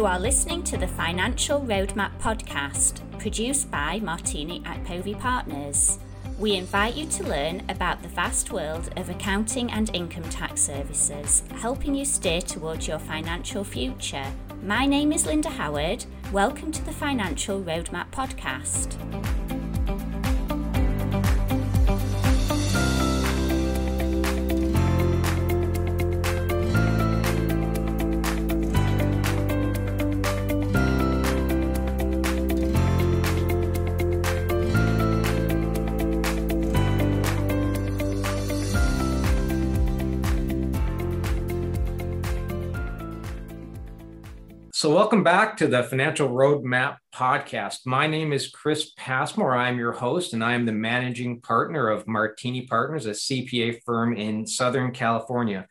You are listening to the Financial Roadmap podcast, produced by Martini Akpovi Partners. We invite you to learn about the vast world of accounting and income tax services, helping you steer towards your financial future. My name is Linda Howard. Welcome to the Financial Roadmap podcast. So, welcome back to the Financial Roadmap podcast. My name is Chris Passmore. I'm your host, and I am the managing partner of Martini Partners, a CPA firm in Southern California.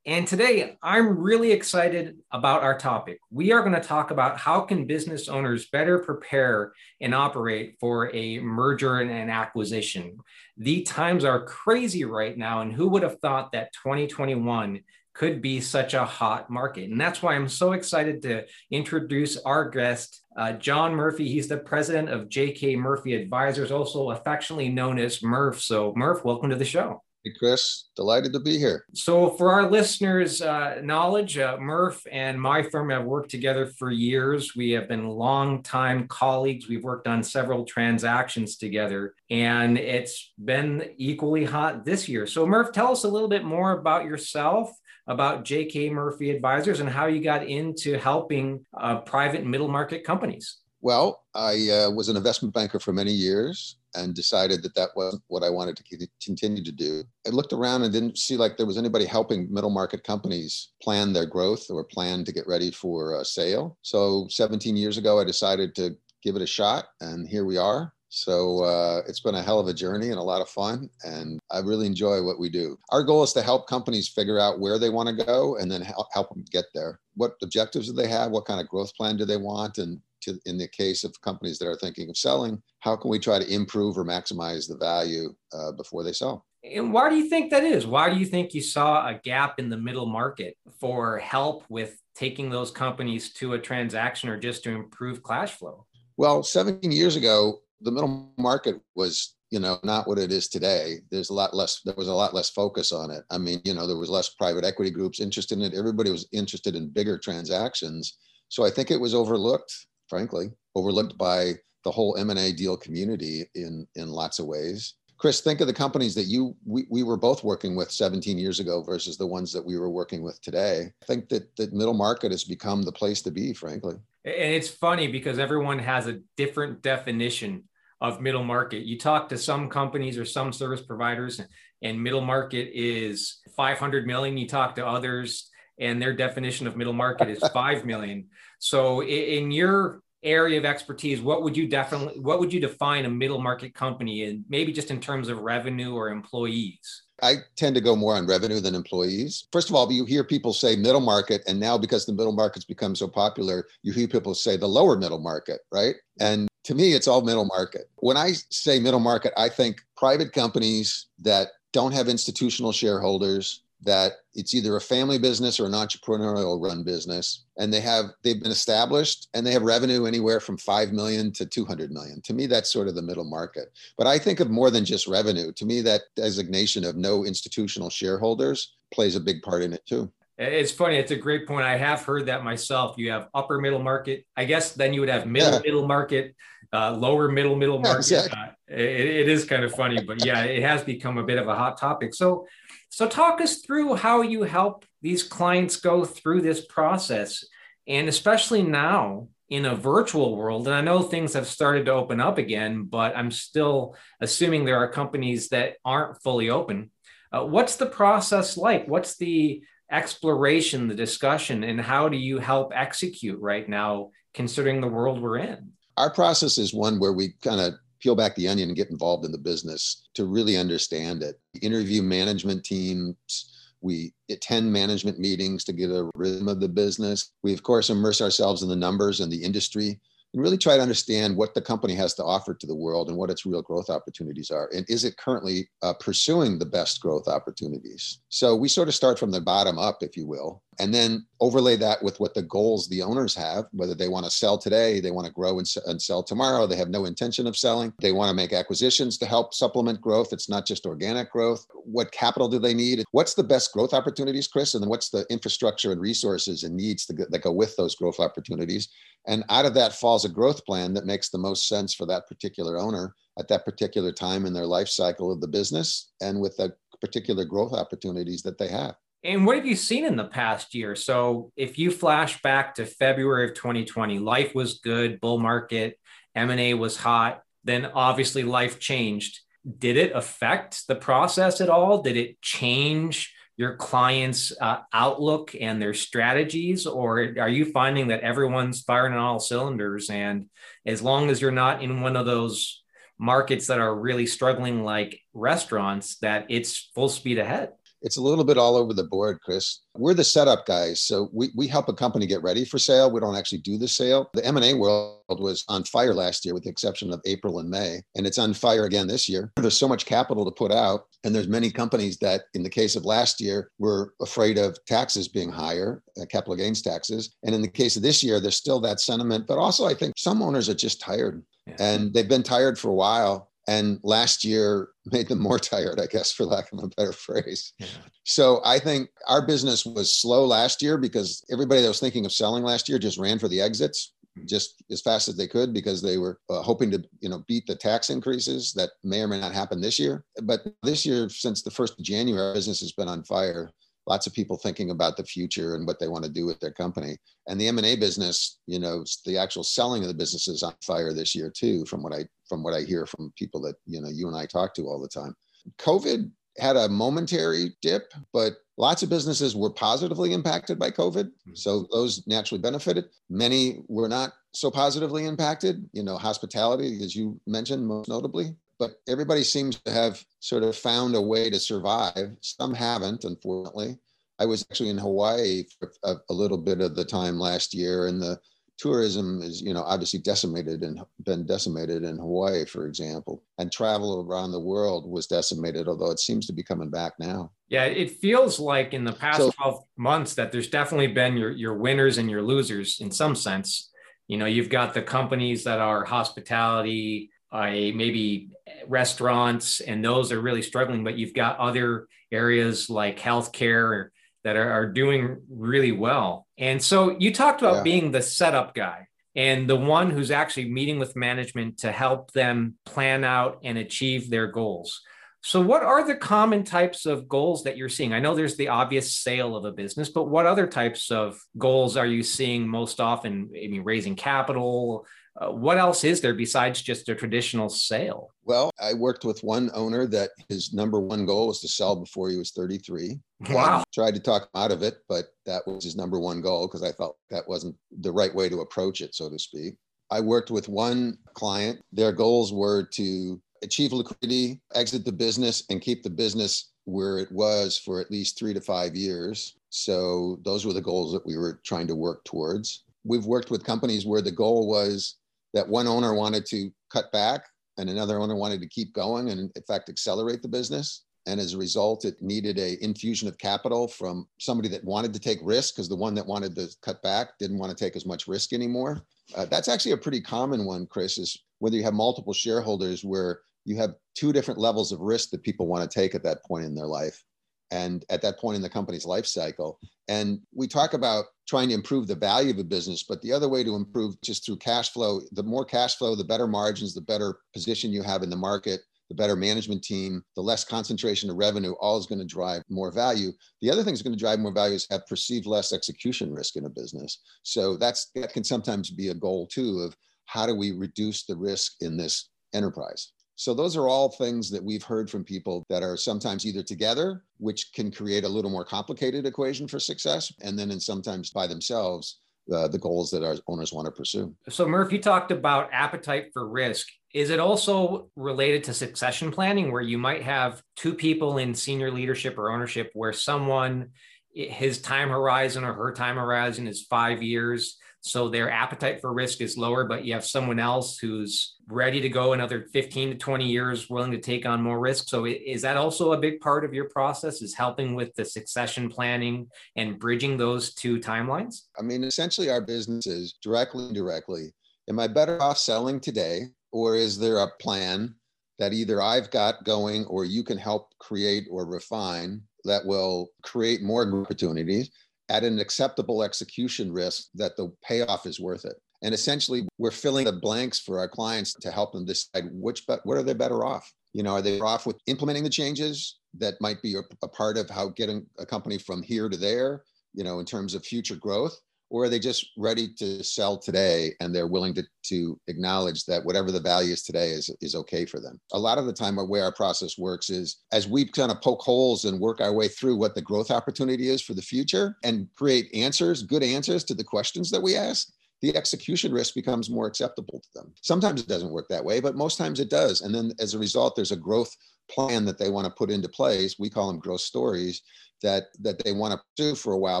And today, I'm really excited about our topic. We are going to talk about how can business owners better prepare and operate for a merger and an acquisition. The times are crazy right now, and who would have thought that 2021 could be such a hot market. And that's why I'm so excited to introduce our guest, uh, John Murphy. He's the president of JK Murphy Advisors, also affectionately known as Murph. So, Murph, welcome to the show. Hey, Chris, delighted to be here. So, for our listeners' uh, knowledge, uh, Murph and my firm have worked together for years. We have been longtime colleagues. We've worked on several transactions together, and it's been equally hot this year. So, Murph, tell us a little bit more about yourself about J.K. Murphy Advisors and how you got into helping uh, private middle market companies. Well, I uh, was an investment banker for many years and decided that that wasn't what I wanted to continue to do. I looked around and didn't see like there was anybody helping middle market companies plan their growth or plan to get ready for a sale. So 17 years ago, I decided to give it a shot, and here we are. So uh, it's been a hell of a journey and a lot of fun. And I really enjoy what we do. Our goal is to help companies figure out where they want to go and then help, help them get there. What objectives do they have? What kind of growth plan do they want? And to, in the case of companies that are thinking of selling, how can we try to improve or maximize the value uh, before they sell? And why do you think that is? Why do you think you saw a gap in the middle market for help with taking those companies to a transaction or just to improve cash flow? Well, 17 years ago, the middle market was you know not what it is today. There's a lot less there was a lot less focus on it. I mean you know there was less private equity groups interested in it. Everybody was interested in bigger transactions. So i think it was overlooked frankly overlooked by the whole m&a deal community in in lots of ways. Chris think of the companies that you we, we were both working with 17 years ago versus the ones that we were working with today. I think that the middle market has become the place to be frankly. And it's funny because everyone has a different definition of middle market. You talk to some companies or some service providers, and middle market is 500 million. You talk to others, and their definition of middle market is 5 million. So, in your area of expertise, what would you definitely, what would you define a middle market company in, maybe just in terms of revenue or employees? I tend to go more on revenue than employees. First of all, you hear people say middle market, and now because the middle market's become so popular, you hear people say the lower middle market, right? And to me, it's all middle market. When I say middle market, I think private companies that don't have institutional shareholders, that it's either a family business or an entrepreneurial run business and they have they've been established and they have revenue anywhere from 5 million to 200 million to me that's sort of the middle market but i think of more than just revenue to me that designation of no institutional shareholders plays a big part in it too it's funny. It's a great point. I have heard that myself. You have upper middle market. I guess then you would have middle yeah. middle market, uh, lower middle middle market. Yeah, exactly. uh, it, it is kind of funny, but yeah, it has become a bit of a hot topic. So, so talk us through how you help these clients go through this process, and especially now in a virtual world. And I know things have started to open up again, but I'm still assuming there are companies that aren't fully open. Uh, what's the process like? What's the exploration, the discussion, and how do you help execute right now, considering the world we're in? Our process is one where we kind of peel back the onion and get involved in the business to really understand it. Interview management teams. We attend management meetings to get a rhythm of the business. We, of course, immerse ourselves in the numbers and the industry and really try to understand what the company has to offer to the world and what its real growth opportunities are. And is it currently uh, pursuing the best growth opportunities? So we sort of start from the bottom up, if you will, and then overlay that with what the goals the owners have, whether they want to sell today, they want to grow and, and sell tomorrow, they have no intention of selling, they want to make acquisitions to help supplement growth. It's not just organic growth. What capital do they need? What's the best growth opportunities, Chris? And then what's the infrastructure and resources and needs that go with those growth opportunities? And out of that falls a growth plan that makes the most sense for that particular owner at that particular time in their life cycle of the business and with the particular growth opportunities that they have. And what have you seen in the past year? So if you flash back to February of 2020, life was good, bull market, M&A was hot, then obviously life changed. Did it affect the process at all? Did it change your clients' uh, outlook and their strategies, or are you finding that everyone's firing on all cylinders? And as long as you're not in one of those markets that are really struggling, like restaurants, that it's full speed ahead it's a little bit all over the board, Chris. We're the setup guys, so we, we help a company get ready for sale. We don't actually do the sale. The M&A world was on fire last year with the exception of April and May, and it's on fire again this year. There's so much capital to put out, and there's many companies that in the case of last year were afraid of taxes being higher, uh, capital gains taxes. And in the case of this year, there's still that sentiment, but also I think some owners are just tired. Yeah. And they've been tired for a while and last year made them more tired i guess for lack of a better phrase yeah. so i think our business was slow last year because everybody that was thinking of selling last year just ran for the exits mm-hmm. just as fast as they could because they were uh, hoping to you know beat the tax increases that may or may not happen this year but this year since the 1st of january business has been on fire lots of people thinking about the future and what they want to do with their company. And the M&A business, you know, the actual selling of the business is on fire this year too, from what I from what I hear from people that, you know, you and I talk to all the time. COVID had a momentary dip, but lots of businesses were positively impacted by COVID. Hmm. So those naturally benefited. Many were not so positively impacted, you know, hospitality, as you mentioned, most notably but everybody seems to have sort of found a way to survive. Some haven't, unfortunately. I was actually in Hawaii for a, a, little bit of the time last year, and the tourism is, you know, obviously decimated and been decimated in Hawaii, for example. And travel around the world was decimated, although it seems to be coming back now. Yeah, it feels like in the past so, 12 months that there's definitely been your, your winners and your losers in some sense. You know, you've got the companies that are hospitality, uh, maybe restaurants, and those are really struggling. But you've got other areas like healthcare that are, are doing really well. And so you talked about yeah. being the setup guy and the one who's actually meeting with management to help them plan out and achieve their goals. So, what are the common types of goals that you're seeing? I know there's the obvious sale of a business, but what other types of goals are you seeing most often? I mean, raising capital, uh, what else is there besides just a traditional sale? Well, I worked with one owner that his number one goal was to sell before he was 33. Wow. I tried to talk him out of it, but that was his number one goal because I felt that wasn't the right way to approach it, so to speak. I worked with one client. Their goals were to achieve liquidity, exit the business, and keep the business where it was for at least three to five years. So those were the goals that we were trying to work towards. We've worked with companies where the goal was that one owner wanted to cut back and another owner wanted to keep going and in fact accelerate the business. And as a result it needed a infusion of capital from somebody that wanted to take risk because the one that wanted to cut back didn't want to take as much risk anymore. Uh, that's actually a pretty common one chris is whether you have multiple shareholders where you have two different levels of risk that people want to take at that point in their life and at that point in the company's life cycle. And we talk about trying to improve the value of a business, but the other way to improve just through cash flow, the more cash flow, the better margins, the better position you have in the market, the better management team, the less concentration of revenue, all is going to drive more value. The other thing that's going to drive more value is have perceived less execution risk in a business. So that's that can sometimes be a goal too of how do we reduce the risk in this enterprise. So those are all things that we've heard from people that are sometimes either together, which can create a little more complicated equation for success, and then in sometimes by themselves, uh, the goals that our owners want to pursue. So Murph, you talked about appetite for risk. Is it also related to succession planning where you might have two people in senior leadership or ownership where someone his time horizon or her time horizon is five years. So their appetite for risk is lower, but you have someone else who's ready to go another 15 to 20 years, willing to take on more risk. So is that also a big part of your process is helping with the succession planning and bridging those two timelines? I mean, essentially our business is directly and indirectly, am I better off selling today or is there a plan that either I've got going or you can help create or refine that will create more opportunities at an acceptable execution risk that the payoff is worth it. And essentially, we're filling the blanks for our clients to help them decide which, but what are they better off? You know, are they off with implementing the changes that might be a, a part of how getting a company from here to there, you know, in terms of future growth? Or are they just ready to sell today and they're willing to, to acknowledge that whatever the value is today is, is okay for them a lot of the time the way our process works is as we kind of poke holes and work our way through what the growth opportunity is for the future and create answers good answers to the questions that we ask the execution risk becomes more acceptable to them. Sometimes it doesn't work that way, but most times it does. And then as a result, there's a growth plan that they want to put into place. We call them growth stories that that they want to do for a while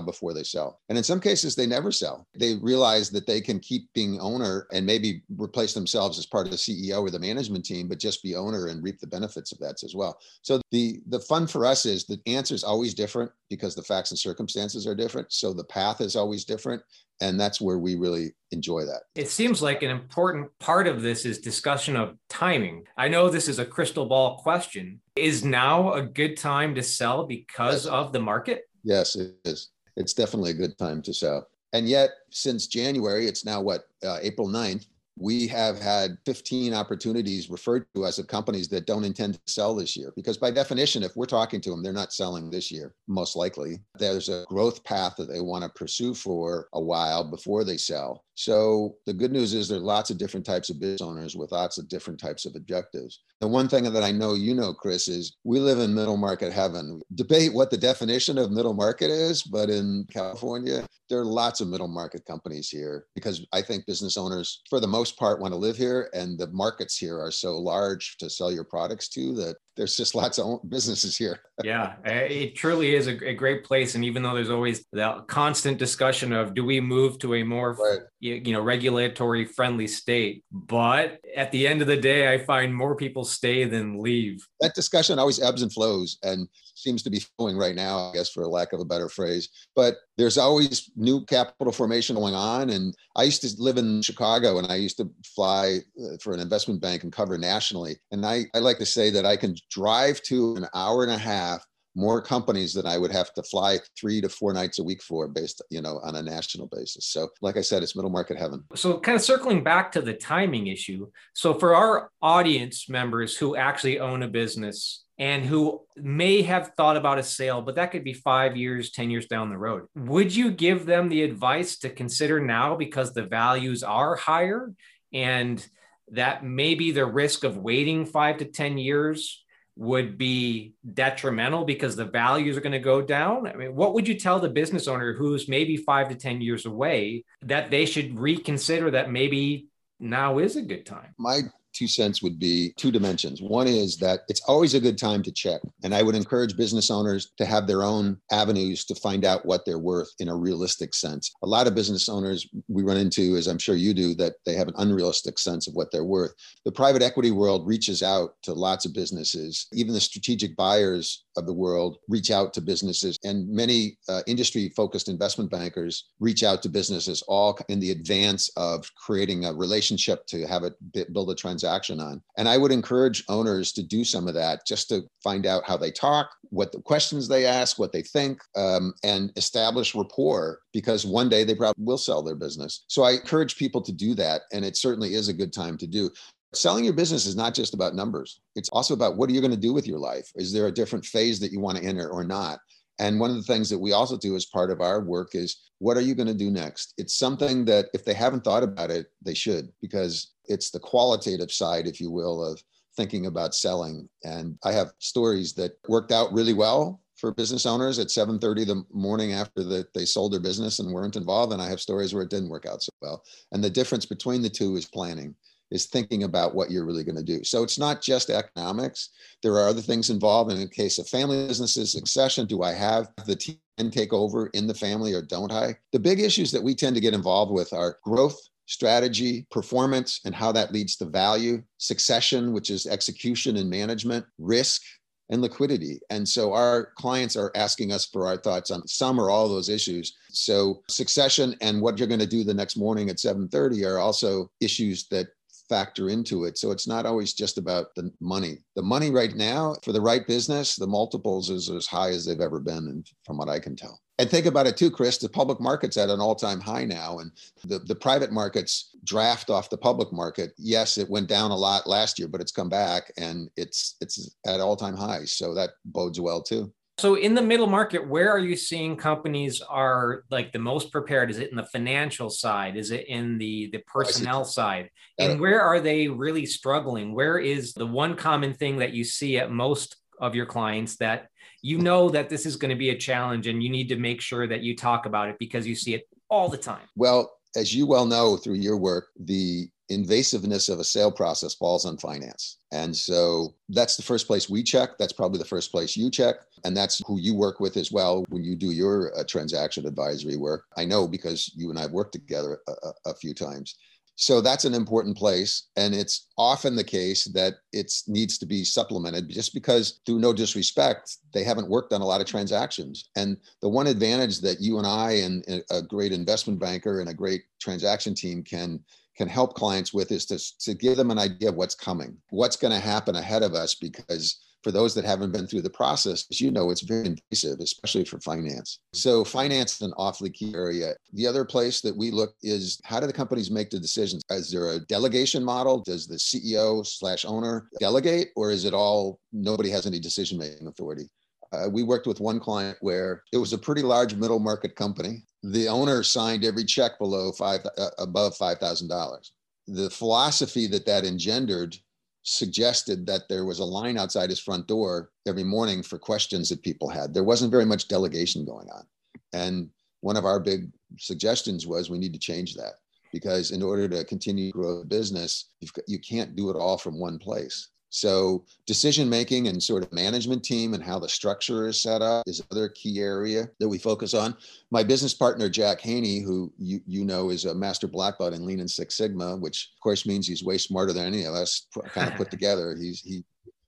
before they sell. And in some cases, they never sell. They realize that they can keep being owner and maybe replace themselves as part of the CEO or the management team, but just be owner and reap the benefits of that as well. So the the fun for us is the answer is always different because the facts and circumstances are different. So the path is always different and that's where we really enjoy that. It seems like an important part of this is discussion of timing. I know this is a crystal ball question. Is now a good time to sell because yes. of the market? Yes, it is. It's definitely a good time to sell. And yet, since January, it's now what, uh, April 9th, we have had 15 opportunities referred to us of companies that don't intend to sell this year. Because by definition, if we're talking to them, they're not selling this year, most likely. There's a growth path that they want to pursue for a while before they sell. So the good news is there's lots of different types of business owners with lots of different types of objectives. The one thing that I know you know, Chris, is we live in middle market heaven. Debate what the definition of middle market is, but in California, there are lots of middle market companies here because I think business owners, for the most part, want to live here, and the markets here are so large to sell your products to that there's just lots of businesses here. yeah, it truly is a, a, great place. And even though there's always the constant discussion of do we move to a more right. you know regulatory friendly state, but at the end of the day, I find more people stay than leave. That discussion always ebbs and flows, and seems to be flowing right now, I guess, for lack of a better phrase. But there's always new capital formation going on. And I used to live in Chicago, and I used to fly uh, for an investment bank and cover nationally. And I, I like to say that I can drive to an hour and a half more companies than I would have to fly three to four nights a week for based, you know, on a national basis. So like I said, it's middle market heaven. So kind of circling back to the timing issue. So for our audience members who actually own a business and who may have thought about a sale, but that could be five years, 10 years down the road. Would you give them the advice to consider now because the values are higher and that maybe the risk of waiting five to 10 years would be detrimental because the values are going to go down? I mean, what would you tell the business owner who's maybe five to 10 years away that they should reconsider that maybe now is a good time? My two cents would be two dimensions. One is that it's always a good time to check. And I would encourage business owners to have their own avenues to find out what they're worth in a realistic sense. A lot of business owners we run into, as I'm sure you do, that they have an unrealistic sense of what they're worth. The private equity world reaches out to lots of businesses. Even the strategic buyers of the world reach out to businesses, and many uh, industry focused investment bankers reach out to businesses all in the advance of creating a relationship to have it build a transaction on. And I would encourage owners to do some of that just to find out how they talk, what the questions they ask, what they think, um, and establish rapport because one day they probably will sell their business. So I encourage people to do that. And it certainly is a good time to do. Selling your business is not just about numbers. It's also about what are you going to do with your life? Is there a different phase that you want to enter or not? And one of the things that we also do as part of our work is what are you going to do next? It's something that if they haven't thought about it, they should, because it's the qualitative side, if you will, of thinking about selling. And I have stories that worked out really well for business owners at 7:30 the morning after that they sold their business and weren't involved. And I have stories where it didn't work out so well. And the difference between the two is planning is thinking about what you're really going to do. So it's not just economics. There are other things involved. in the case of family businesses, succession, do I have the team take over in the family or don't I? The big issues that we tend to get involved with are growth, strategy, performance, and how that leads to value, succession, which is execution and management, risk, and liquidity. And so our clients are asking us for our thoughts on some or all those issues. So succession and what you're going to do the next morning at 7:30 are also issues that factor into it. So it's not always just about the money. The money right now for the right business, the multiples is as high as they've ever been, and from what I can tell. And think about it too, Chris. The public market's at an all-time high now, and the, the private markets draft off the public market. Yes, it went down a lot last year, but it's come back and it's it's at all-time highs. So that bodes well too. So in the middle market, where are you seeing companies are like the most prepared? Is it in the financial side? Is it in the the oh, personnel side? And where are they really struggling? Where is the one common thing that you see at most of your clients that you know that this is going to be a challenge and you need to make sure that you talk about it because you see it all the time? Well, as you well know through your work, the invasiveness of a sale process falls on finance. And so that's the first place we check. That's probably the first place you check. And that's who you work with as well when you do your uh, transaction advisory work. I know because you and I have worked together a, a few times. So that's an important place. And it's often the case that it needs to be supplemented just because, through no disrespect, they haven't worked on a lot of transactions. And the one advantage that you and I and a great investment banker and a great transaction team can can help clients with is to, to give them an idea of what's coming, what's going to happen ahead of us, because for those that haven't been through the process, as you know, it's very invasive, especially for finance. So finance is an awfully key area. The other place that we look is how do the companies make the decisions? Is there a delegation model? Does the CEO slash owner delegate, or is it all nobody has any decision making authority? Uh, we worked with one client where it was a pretty large middle market company. The owner signed every check below five, uh, above five thousand dollars. The philosophy that that engendered suggested that there was a line outside his front door every morning for questions that people had. There wasn't very much delegation going on, and one of our big suggestions was we need to change that because in order to continue to grow the business, you can't do it all from one place. So decision making and sort of management team and how the structure is set up is another key area that we focus on. My business partner, Jack Haney, who you, you know is a master black belt in Lean and Six Sigma, which of course means he's way smarter than any of us kind of put together. He's, he,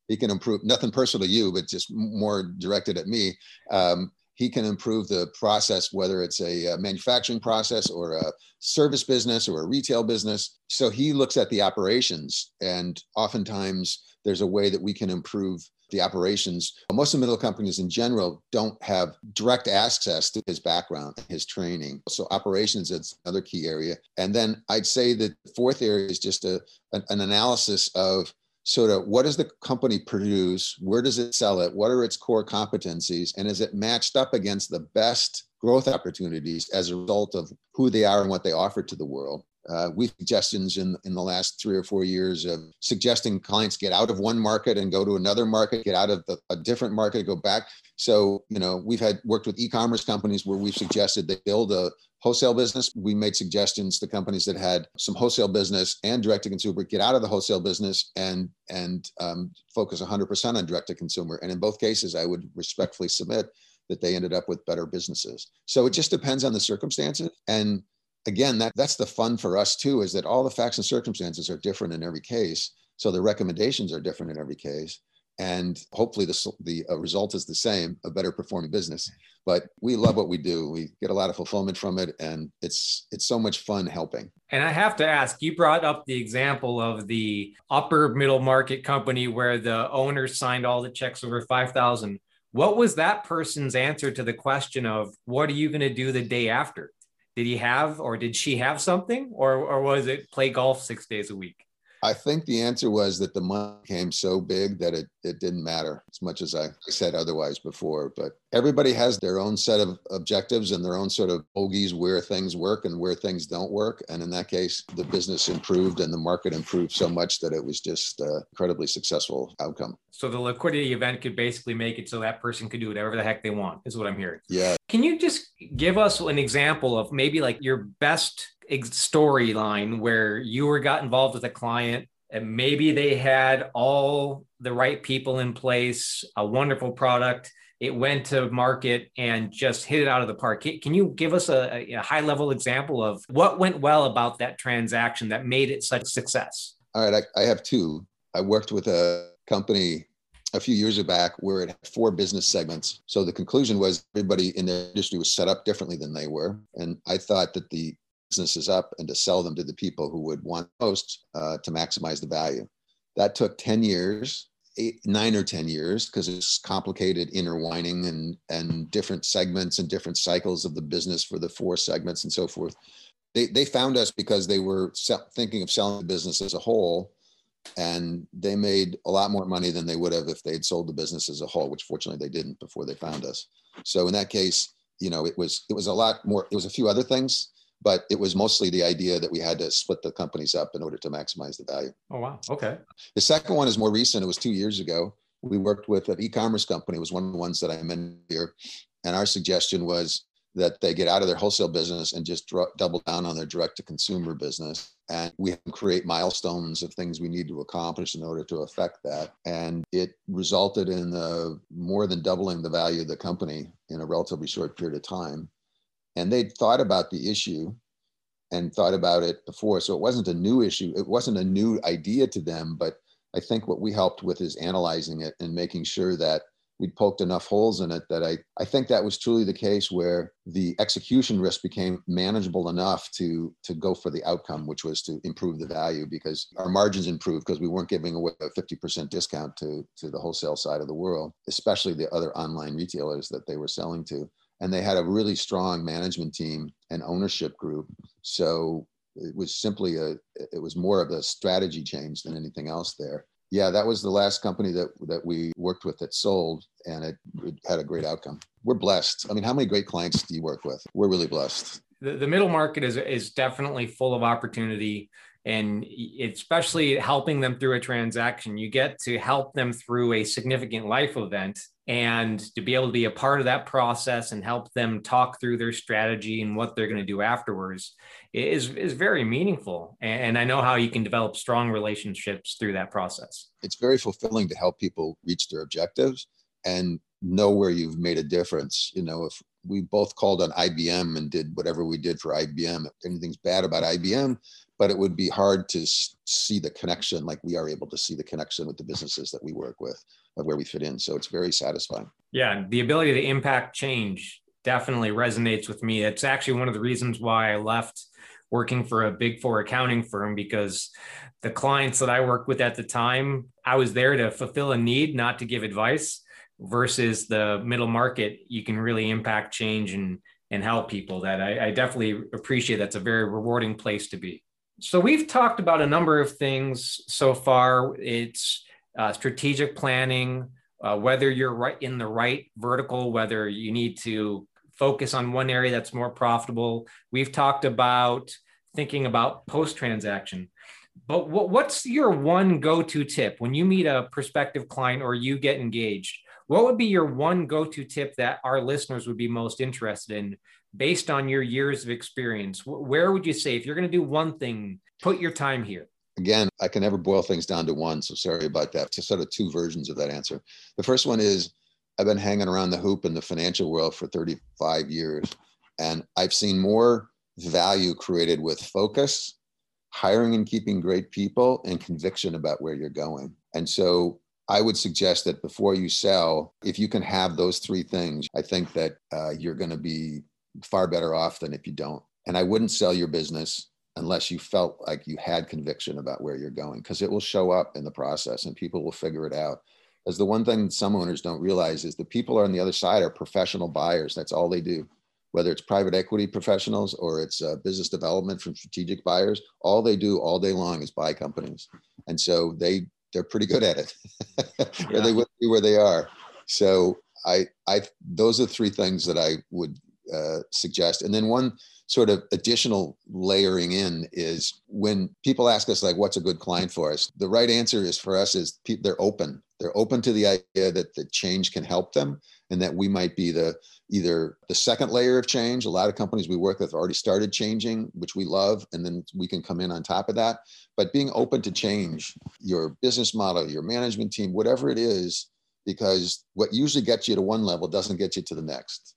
he can improve, nothing personal to you, but just more directed at me. Um, he can improve the process, whether it's a, a, manufacturing process or a service business or a retail business. So he looks at the operations, and oftentimes there's a way that we can improve the operations. Most of the middle companies in general don't have direct access to his background, his training. So operations is another key area. And then I'd say that the fourth area is just a, an analysis of sort of what does the company produce? Where does it sell it? What are its core competencies? And is it matched up against the best growth opportunities as a result of who they are and what they offer to the world? Uh, we've suggestions in, in the last three or four years of suggesting clients get out of one market and go to another market, get out of the, a different market, go back. So, you know, we've had worked with e-commerce companies where we've suggested they build a wholesale business. We made suggestions to companies that had some wholesale business and direct to consumer get out of the wholesale business and and um, focus 100% on direct to consumer. And in both cases, I would respectfully submit that they ended up with better businesses. So it just depends on the circumstances and again, that, that's the fun for us too, is that all the facts and circumstances are different in every case. So the recommendations are different in every case. And hopefully the, the uh, result is the same, a better performing business. But we love what we do. We get a lot of fulfillment from it. And it's, it's so much fun helping. And I have to ask, you brought up the example of the upper middle market company where the owner signed all the checks over 5,000. What was that person's answer to the question of what are you going to do the day after? Did he have or did she have something or or was it play golf six days a week I think the answer was that the money came so big that it, it didn't matter as much as I said otherwise before. But everybody has their own set of objectives and their own sort of bogeys where things work and where things don't work. And in that case, the business improved and the market improved so much that it was just an incredibly successful outcome. So the liquidity event could basically make it so that person could do whatever the heck they want, is what I'm hearing. Yeah. Can you just give us an example of maybe like your best storyline where you were got involved with a client and maybe they had all the right people in place, a wonderful product. It went to market and just hit it out of the park. Can you give us a, a high level example of what went well about that transaction that made it such a success? All right, I, I have two. I worked with a company a few years back where it had four business segments. So the conclusion was everybody in the industry was set up differently than they were. And I thought that the businesses up and to sell them to the people who would want most uh, to maximize the value. That took 10 years, eight, nine or 10 years, because it's complicated intertwining and, and different segments and different cycles of the business for the four segments and so forth. They, they found us because they were thinking of selling the business as a whole and they made a lot more money than they would have if they'd sold the business as a whole which fortunately they didn't before they found us so in that case you know it was it was a lot more it was a few other things but it was mostly the idea that we had to split the companies up in order to maximize the value. Oh wow. Okay. The second one is more recent. It was two years ago. We worked with an e-commerce company. It was one of the ones that i mentioned here and our suggestion was that they get out of their wholesale business and just dr- double down on their direct to consumer business. And we create milestones of things we need to accomplish in order to affect that. And it resulted in uh, more than doubling the value of the company in a relatively short period of time. And they'd thought about the issue and thought about it before. So it wasn't a new issue, it wasn't a new idea to them. But I think what we helped with is analyzing it and making sure that we'd poked enough holes in it that I, I think that was truly the case where the execution risk became manageable enough to to go for the outcome, which was to improve the value because our margins improved because we weren't giving away a 50% discount to, to the wholesale side of the world, especially the other online retailers that they were selling to. And they had a really strong management team and ownership group. So it was simply a it was more of a strategy change than anything else there yeah, that was the last company that that we worked with that sold, and it, it, had a great outcome. We're blessed. I mean, how many great clients do you work with? We're really blessed. The, the middle market is is definitely full of opportunity, and especially helping them through a transaction. You get to help them through a significant life event and to be able to be a part of that process and help them talk through their strategy and what they're going to do afterwards is is very meaningful and i know how you can develop strong relationships through that process it's very fulfilling to help people reach their objectives and know where you've made a difference you know if we both called on ibm and did whatever we did for ibm if anything's bad about ibm but it would be hard to see the connection like we are able to see the connection with the businesses that we work with of where we fit in so it's very satisfying. Yeah the ability to impact change definitely resonates with me. It's actually one of the reasons why i left working for a big four accounting firm because the clients that i worked with at the time i was there to fulfill a need not to give advice versus the middle market you can really impact change and and help people that I, I definitely appreciate. That's a very rewarding place to be so we've talked about a number of things so far. It's uh, strategic planning, uh, whether you're right in the right vertical, whether you need to focus on one area that's more profitable. We've talked about thinking about post transaction. But what, what's your one go to tip when you meet a prospective client or you get engaged? What would be your one go to tip that our listeners would be most interested in based on your years of experience, where would you say if you're going to do one thing, put your time here? Again, I can never boil things down to one, so sorry about that. Just sort of two versions of that answer. The first one is I've been hanging around the hoop in the financial world for 35 years, and I've seen more value created with focus, hiring and keeping great people, and conviction about where you're going. And so I would suggest that before you sell, if you can have those three things, I think that uh, you're going to be far better off than if you don't. And I wouldn't sell your business unless you felt like you had conviction about where you're going, because it will show up in the process and people will figure it out. As the one thing some owners don't realize is the people on the other side are professional buyers. That's all they do. Whether it's private equity professionals or it's uh, business development from strategic buyers, all they do all day long is buy companies, and so they they're pretty good at it, or they wouldn't be where they are. So I I those are three things that I would uh, suggest. And then one sort of additional layering in is when people ask us like what's a good client for us? The right answer is for us is pe- they're open. They're open to the idea that the change can help them and that we might be the either the second layer of change. A lot of companies we work with have already started changing which we love and then we can come in on top of that. But being open to change your business model your management team whatever it is because what usually gets you to one level doesn't get you to the next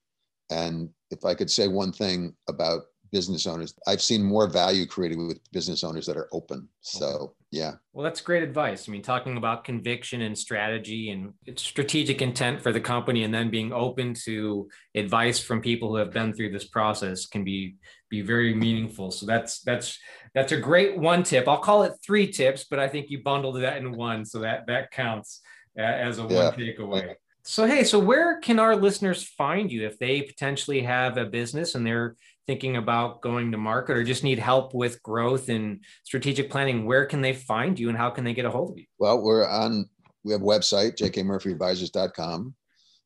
and if i could say one thing about business owners. I've seen more value created with business owners that are open. So, yeah. Well, that's great advice. I mean, talking about conviction and strategy and strategic intent for the company and then being open to advice from people who have been through this process can be be very meaningful. So that's that's that's a great one tip. I'll call it three tips, but I think you bundled that in one, so that that counts as a one yeah. takeaway. So hey, so where can our listeners find you if they potentially have a business and they're thinking about going to market or just need help with growth and strategic planning, where can they find you and how can they get a hold of you? Well, we're on, we have a website, jkmurphyadvisors.com.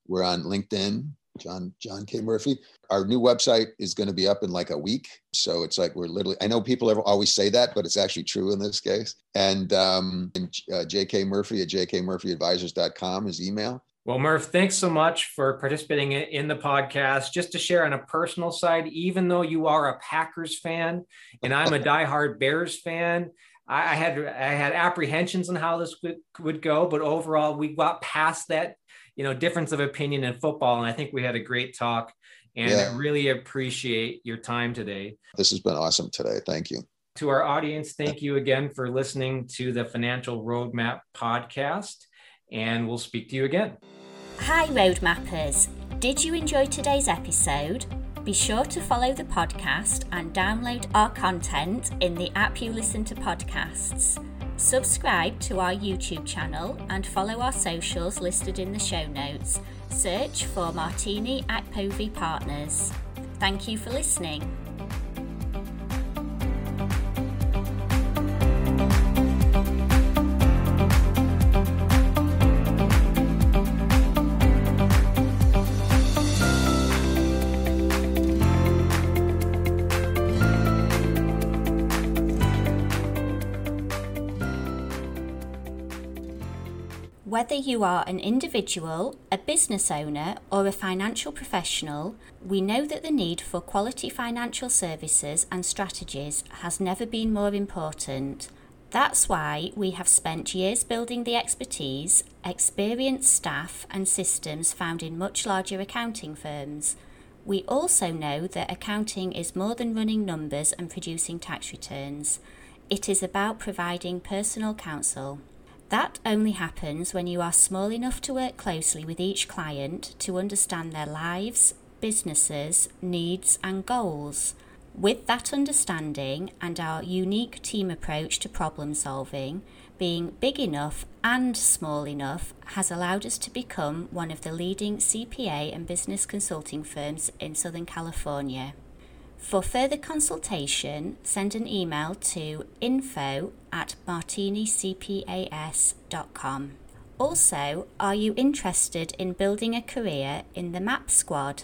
We're on LinkedIn, John, John K. Murphy. Our new website is going to be up in like a week. So it's like we're literally, I know people always say that, but it's actually true in this case. And, um, and uh, JK Murphy at jkmurphyadvisors.com is email. Well, Murph, thanks so much for participating in the podcast. Just to share on a personal side, even though you are a Packers fan and I'm a diehard Bears fan, I had I had apprehensions on how this would, would go, but overall we got past that, you know, difference of opinion in football, and I think we had a great talk. And yeah. I really appreciate your time today. This has been awesome today. Thank you. To our audience, thank you again for listening to the Financial Roadmap podcast and we'll speak to you again. Hi, Roadmappers. Did you enjoy today's episode? Be sure to follow the podcast and download our content in the app you listen to podcasts. Subscribe to our YouTube channel and follow our socials listed in the show notes. Search for Martini Akpovi Partners. Thank you for listening. Whether you are an individual, a business owner, or a financial professional, we know that the need for quality financial services and strategies has never been more important. That's why we have spent years building the expertise, experienced staff, and systems found in much larger accounting firms. We also know that accounting is more than running numbers and producing tax returns. It is about providing personal counsel. That only happens when you are small enough to work closely with each client to understand their lives, businesses, needs, and goals. With that understanding and our unique team approach to problem solving, being big enough and small enough has allowed us to become one of the leading CPA and business consulting firms in Southern California. For further consultation, send an email to info at martinicpas.com. Also, are you interested in building a career in the MAP squad?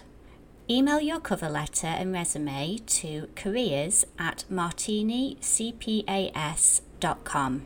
Email your cover letter and resume to careers at martinicpas.com.